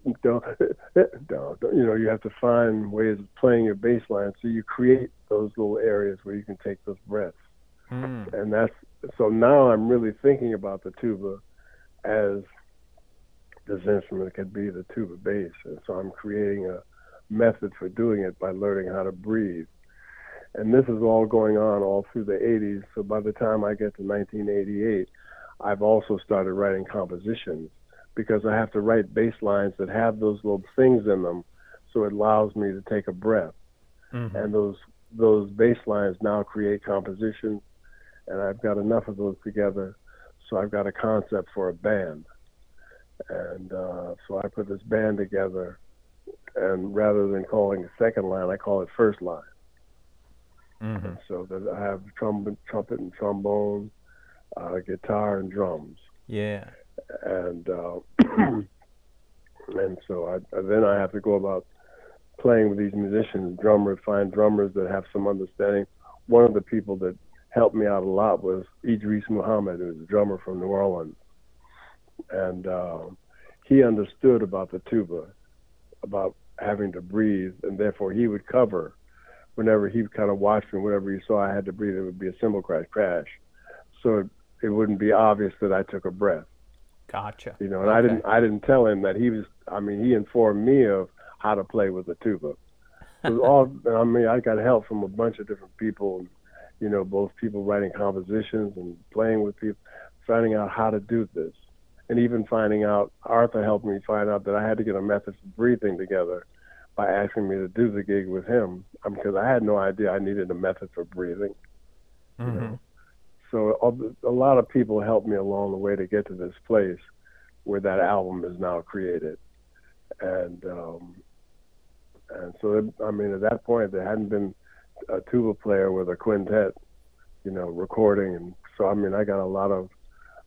do you know you have to find ways of playing your bass line so you create those little areas where you can take those breaths mm. and that's so now I'm really thinking about the tuba as this instrument could be the tuba bass, and so I'm creating a method for doing it by learning how to breathe. And this is all going on all through the 80s. So by the time I get to 1988, I've also started writing compositions because I have to write bass lines that have those little things in them, so it allows me to take a breath Mhm. and those those bass lines now create compositions, and I've got enough of those together, so I've got a concept for a band. And uh, so I put this band together, and rather than calling it second line, I call it first line. Mm-hmm. So that I have trumpet, trumpet and trombone, uh, guitar and drums. Yeah. And uh, and so I, then I have to go about playing with these musicians, drummers, find drummers that have some understanding. One of the people that helped me out a lot was Idris Muhammad, who was a drummer from New Orleans, and uh, he understood about the tuba, about having to breathe, and therefore he would cover. Whenever he kind of watched me, whenever he saw I had to breathe, it would be a cymbal crash crash, so it, it wouldn't be obvious that I took a breath. Gotcha. You know, and okay. I didn't I didn't tell him that he was. I mean, he informed me of how to play with the tuba. It was all. I mean, I got help from a bunch of different people. You know, both people writing compositions and playing with people, finding out how to do this, and even finding out. Arthur helped me find out that I had to get a method for breathing together by asking me to do the gig with him because I had no idea I needed a method for breathing. Mm-hmm. You know? So a lot of people helped me along the way to get to this place where that album is now created, and um, and so I mean at that point there hadn't been a tuba player with a quintet, you know, recording, and so I mean I got a lot of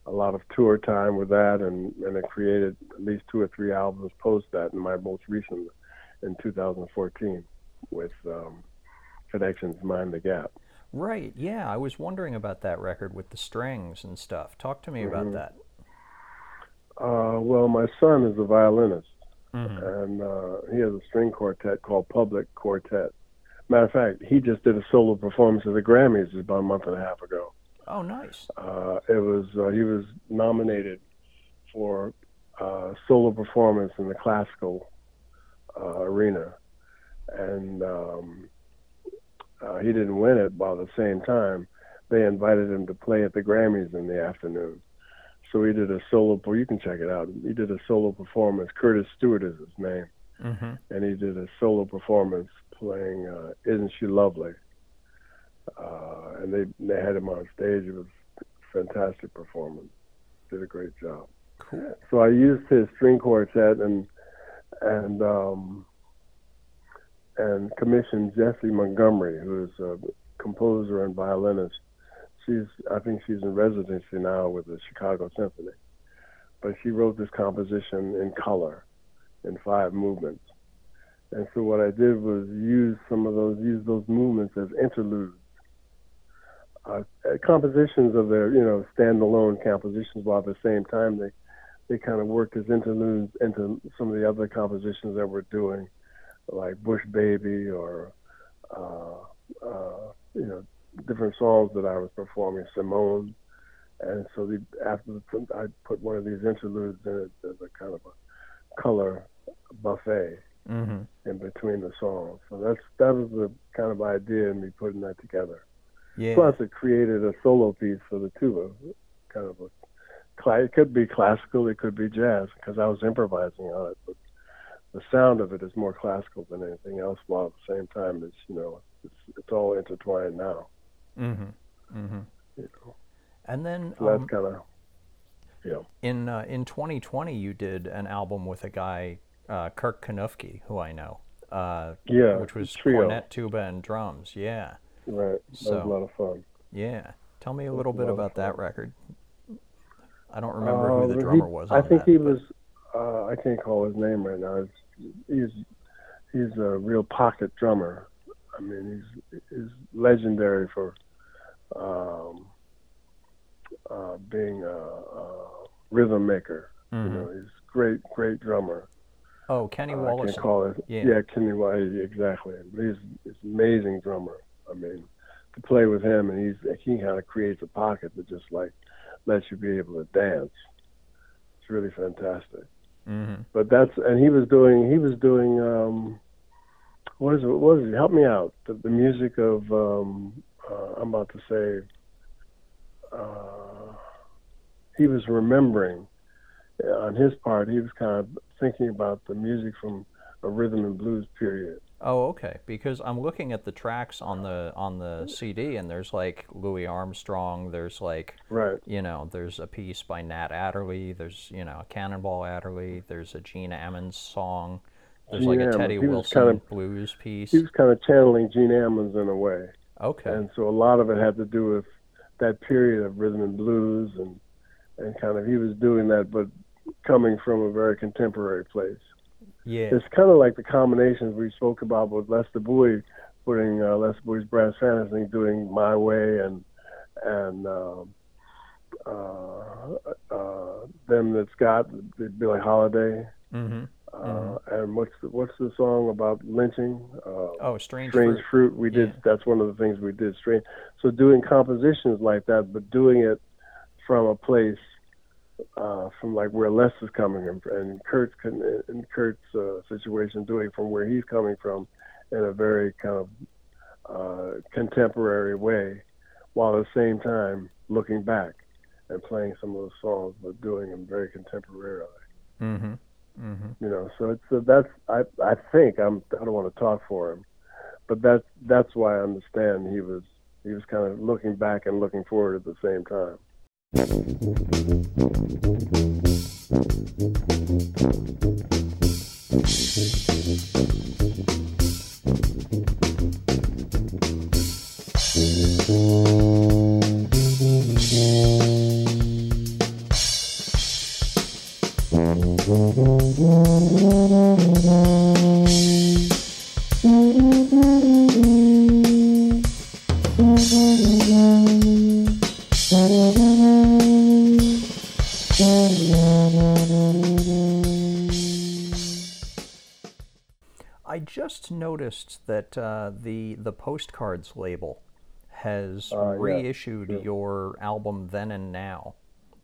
a lot of tour time with that, and and it created at least two or three albums post that, and my most recent in 2014 with um, Connections Mind the Gap. Right. Yeah, I was wondering about that record with the strings and stuff. Talk to me mm-hmm. about that. Uh, well, my son is a violinist, mm-hmm. and uh, he has a string quartet called PUBLIQuartet. Matter of fact, he just did a solo performance at the Grammys about a month and a half ago. Oh, nice. Uh, it was uh, he was nominated for uh, solo performance in the classical uh, arena, and um, uh, he didn't win it, but at the same time, they invited him to play at the Grammys in the afternoon. So he did a solo. You can check it out. He did a solo performance. Curtis Stewart is his name, mm-hmm. and he did a solo performance playing uh, "Isn't She Lovely." Uh, and they they had him on stage. It was a fantastic performance. Did a great job. Cool. So I used his string quartet and and um, and commissioned Jessie Montgomery, who is a composer and violinist. She's, I think she's in residency now with the Chicago Symphony. But she wrote this composition in color, in five movements. And so what I did was use some of those, use those movements as interludes. Uh, compositions of their, you know, standalone compositions, while at the same time they, they kind of worked as interludes into some of the other compositions that we're doing like Bush Baby or uh, uh, you know different songs that I was performing, Simone, and so the, after the, I put one of these interludes in it as a kind of a color buffet mm-hmm. in between the songs. So that's that was the kind of idea in me putting that together. Yeah. Plus, it created a solo piece for the tuba, kind of a. It could be classical, it could be jazz, because I was improvising on it. But the sound of it is more classical than anything else. While at the same time, it's you know it's it's all intertwined now. Mm-hmm. Mm-hmm. You know. And then so that's um, kind of yeah. In uh, in 2020, you did an album with a guy, uh, Kirk Knuffke, who I know. Uh, yeah, which was trio. cornet, tuba, and drums. Yeah. Right. That so, was a lot of fun. Yeah. Tell me a little bit about that record. I don't remember who the Uh, drummer he, was. I think that, he was. Uh, I can't call his name right now. It's, he's he's a real pocket drummer. I mean, he's he's legendary for um, uh, being a, a rhythm maker. Mhm. You know, he's a great, great drummer. Oh, Kenny Uh, Wallace. call it. Yeah. Kenny Wallace, exactly. He's, he's an amazing drummer. I mean, to play with him, and he's he kind of creates a pocket that just like lets you be able to dance. It's really fantastic. Mm-hmm. But that's and he was doing he was doing um, what is it? What is it? Help me out. The, the music of um, uh, I'm about to say. Uh, he was remembering uh, on his part. He was kind of thinking about the music from a rhythm and blues period Oh, okay. Because I'm looking at the tracks on the on the CD, and there's like Louis Armstrong. There's like, Right. you know, there's a piece by Nat Adderley. There's you know a Cannonball Adderley. There's a Gene Ammons song. There's like Gene a Teddy Wilson kind of- blues piece. He was kind of channeling Gene Ammons in a way. Okay. and so a lot of it had to do with that period of rhythm and blues and and kind of he was doing that but coming from a very contemporary place yeah. it's kind of like the combinations we spoke about with Lester Bowie putting uh, Lester Bowie's brass fantasy doing my way and and um, uh, uh, them that's got Billie Holiday Mm-hmm. uh, and what's the, what's the song about lynching uh, Oh, strange. strange Fruit. fruit. We did. Yeah. That's one of the things we did. Strange. So doing compositions like that, but doing it from a place, uh, from like where Les is coming from, and Kurt's in Kurt's uh, situation, doing from where he's coming from, in a very kind of uh, contemporary way, while at the same time looking back and playing some of those songs, but doing them very contemporarily Mm-hmm. Mm-hmm. you know so it's so that's i i think i'm i don't want to talk for him but that's that's why i understand he was he was kind of looking back and looking forward at the same time I just noticed that uh, the the postcards label has Uh, yeah, reissued your album Then and Now.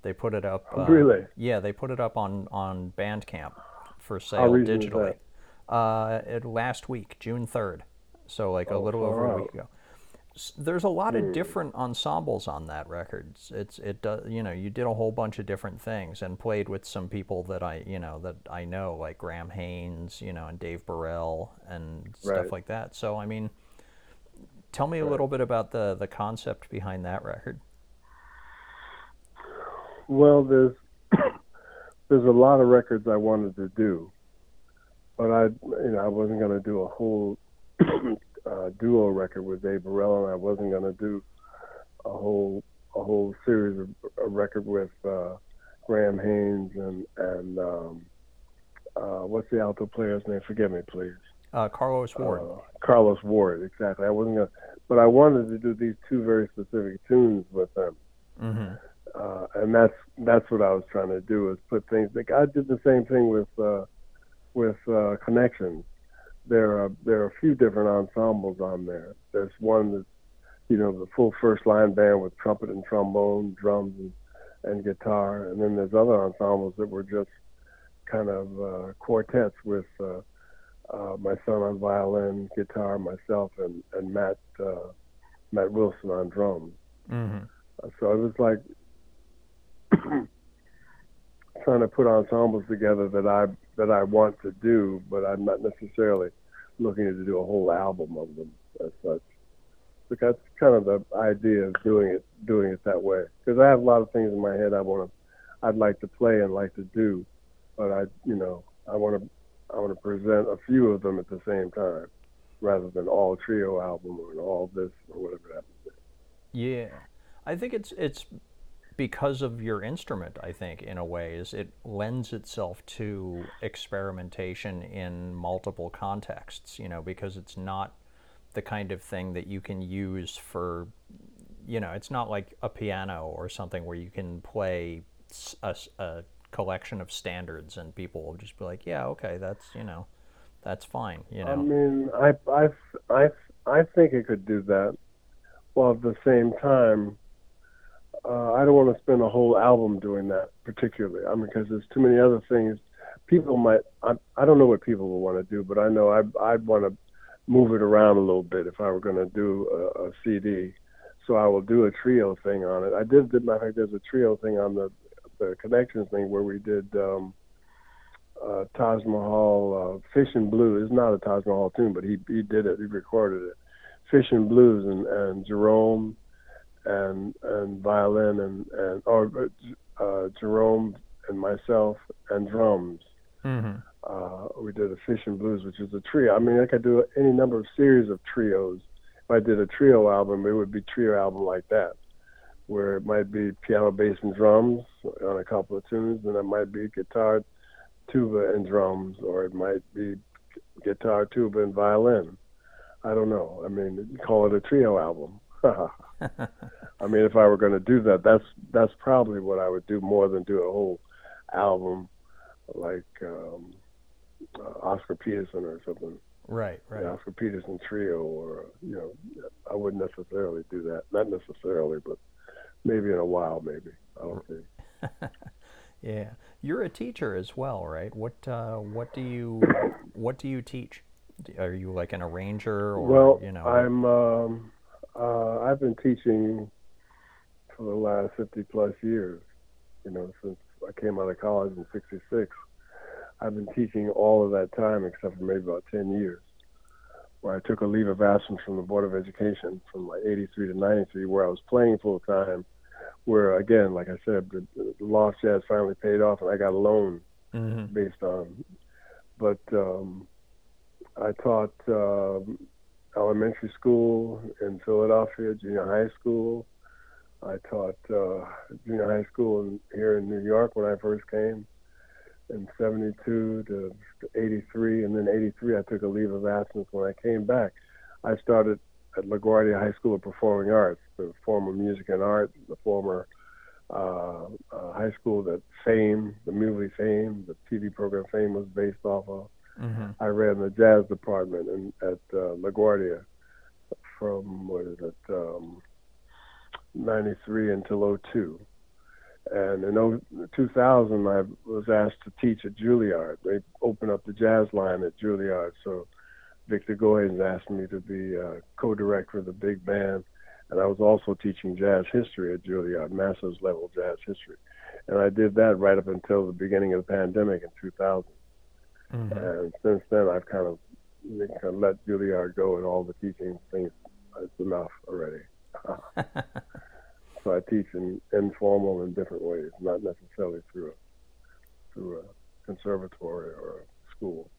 They put it up. Uh, Really? Yeah, they put it up on on Bandcamp for sale digitally. Uh, it, last week, June third, so like a Oh, little far over a week ago. There's a lot Hmm. of different ensembles on that record. It's, it's it does you know you did a whole bunch of different things and played with some people that I you know that I know like Graham Haynes you know and Dave Burrell and stuff Right. like that. So I mean, tell me a little bit about the the concept behind that record. well there's there's a lot of records i wanted to do but i you know i wasn't going to do a whole uh, duo record with dave burrell and i wasn't going to do a whole a whole series of a record with uh, graham haynes and and um, uh, what's the alto player's name forgive me please Uh, Carlos Ward. uh, Carlos Ward, exactly. I wasn't gonna, but I wanted to do these two very specific tunes with them, hmm uh, and that's that's what I was trying to do is put things. Like I did the same thing with uh, with uh, Connections. There are there are a few different ensembles on there. There's one that's you know the full first line band with trumpet and trombone, drums and, and guitar, and then there's other ensembles that were just kind of uh, quartets with uh, uh, my son on violin, guitar, myself, and and Matt uh, Matt Wilson on drums. hmm Uh, So it was like trying to put ensembles together that I that I want to do, but I'm not necessarily looking to do a whole album of them as such. But that's kind of the idea of doing it doing it that way. Because I have a lot of things in my head I want to I'd like to play and like to do, but I you know I want to I want to present a few of them at the same time, rather than all trio album or all this or whatever that. Yeah, I think it's it's because of your instrument. I think in a way is it lends itself to experimentation in multiple contexts. You know, because it's not the kind of thing that you can use for. You know, it's not like a piano or something where you can play a collection of standards and people will just be like, yeah, okay, that's you know, that's fine. You know. I mean, I, I, I, I think it could do that. While at the same time, uh, I don't want to spend a whole album doing that particularly. I mean, because there's too many other things. People might. I, I don't know what people will want to do, but I know I, I'd want to move it around a little bit if I were going to do a, a CD. So I will do a trio thing on it. I did. did of fact, there's a trio thing on the the connections thing where we did. Um, uh, Taj Mahal, uh, Fish and Blue. It's not a Taj Mahal tune, but he he did it. He recorded it. Fishin' Blues and, and Jerome and and violin and and or uh, Jerome and myself and drums. Mm-hmm. Uh, we did a Fishin' Blues, which is a trio. I mean, I could do any number of series of trios. If I did a trio album, it would be trio album like that, where it might be piano, bass, and drums on a couple of tunes, and it might be guitar, tuba, and drums, or it might be guitar, tuba, and violin. I don't know. I mean, call it a trio album. I mean, if I were going to do that, that's that's probably what I would do more than do a whole album like um, uh, Oscar Peterson or something. Right, right. The Oscar Peterson trio, or you know, I wouldn't necessarily do that. Not necessarily, but maybe in a while, maybe. I don't see. yeah, you're a teacher as well, right? What uh, what do you what do you teach? Are you like an arranger, or well, you know? I'm. Um, uh, I've been teaching for the last 50 plus years. You know, since I came out of college in '66. I've been teaching all of that time except for maybe about 10 years, where I took a leave of absence from the Board of Education from like 83 to 93, where I was playing full time. Where again, like I said, the, the loft jazz finally paid off, and I got a loan mm-hmm. based on. But um, I taught um, elementary school in Philadelphia, junior high school. I taught uh, junior high school in, here in New York when I first came in 72 to 83, and then 83 I took a leave of absence. When I came back, I started at LaGuardia High School of Performing Arts, the former Music and Art, the former uh, uh, high school that Fame, the movie Fame, the TV program Fame was based off of. Mm-hmm. I ran the jazz department in, at uh, LaGuardia from what is it, um, 93 until 02. And in 2000, I was asked to teach at Juilliard. They opened up the jazz line at Juilliard, so Victor Goines asked me to be uh, co-director of the big band, and I was also teaching jazz history at Juilliard, master's level jazz history, and I did that right up until the beginning of the pandemic in 2000. Mm-hmm. And since then, I've kind of, kind of let Juilliard go and all the teaching things. It's enough already. so I teach in informal in different ways, not necessarily through a through a conservatory or a school.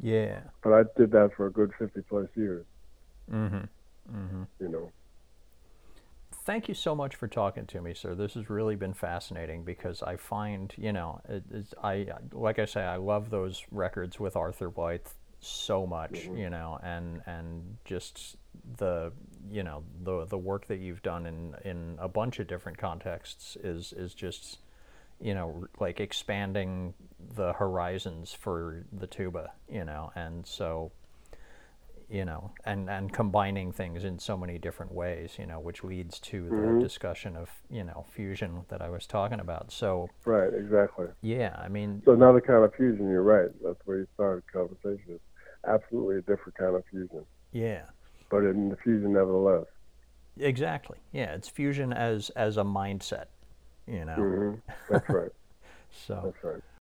Yeah. But I did that for a good fifty plus years. Mm-hmm. Mm-hmm. You know. Thank you so much for talking to me, sir. This has really been fascinating because I find, you know, it, I like I say, I love those records with Arthur Blythe so much, Mhm. you know, and and just the you know the the work that you've done in in a bunch of different contexts is is just you know like expanding the horizons for the tuba, you know, and so you know, and, and combining things in so many different ways, you know, which leads to the Mhm. discussion of, you know, fusion that I was talking about. So, Right. Exactly. yeah, I mean, So another kind of fusion. You're right. That's where you started the conversation. It's absolutely a different kind of fusion, yeah, but in the fusion nevertheless. exactly. Yeah, it's fusion as as a mindset, you know. hmm That's right. So, That's right.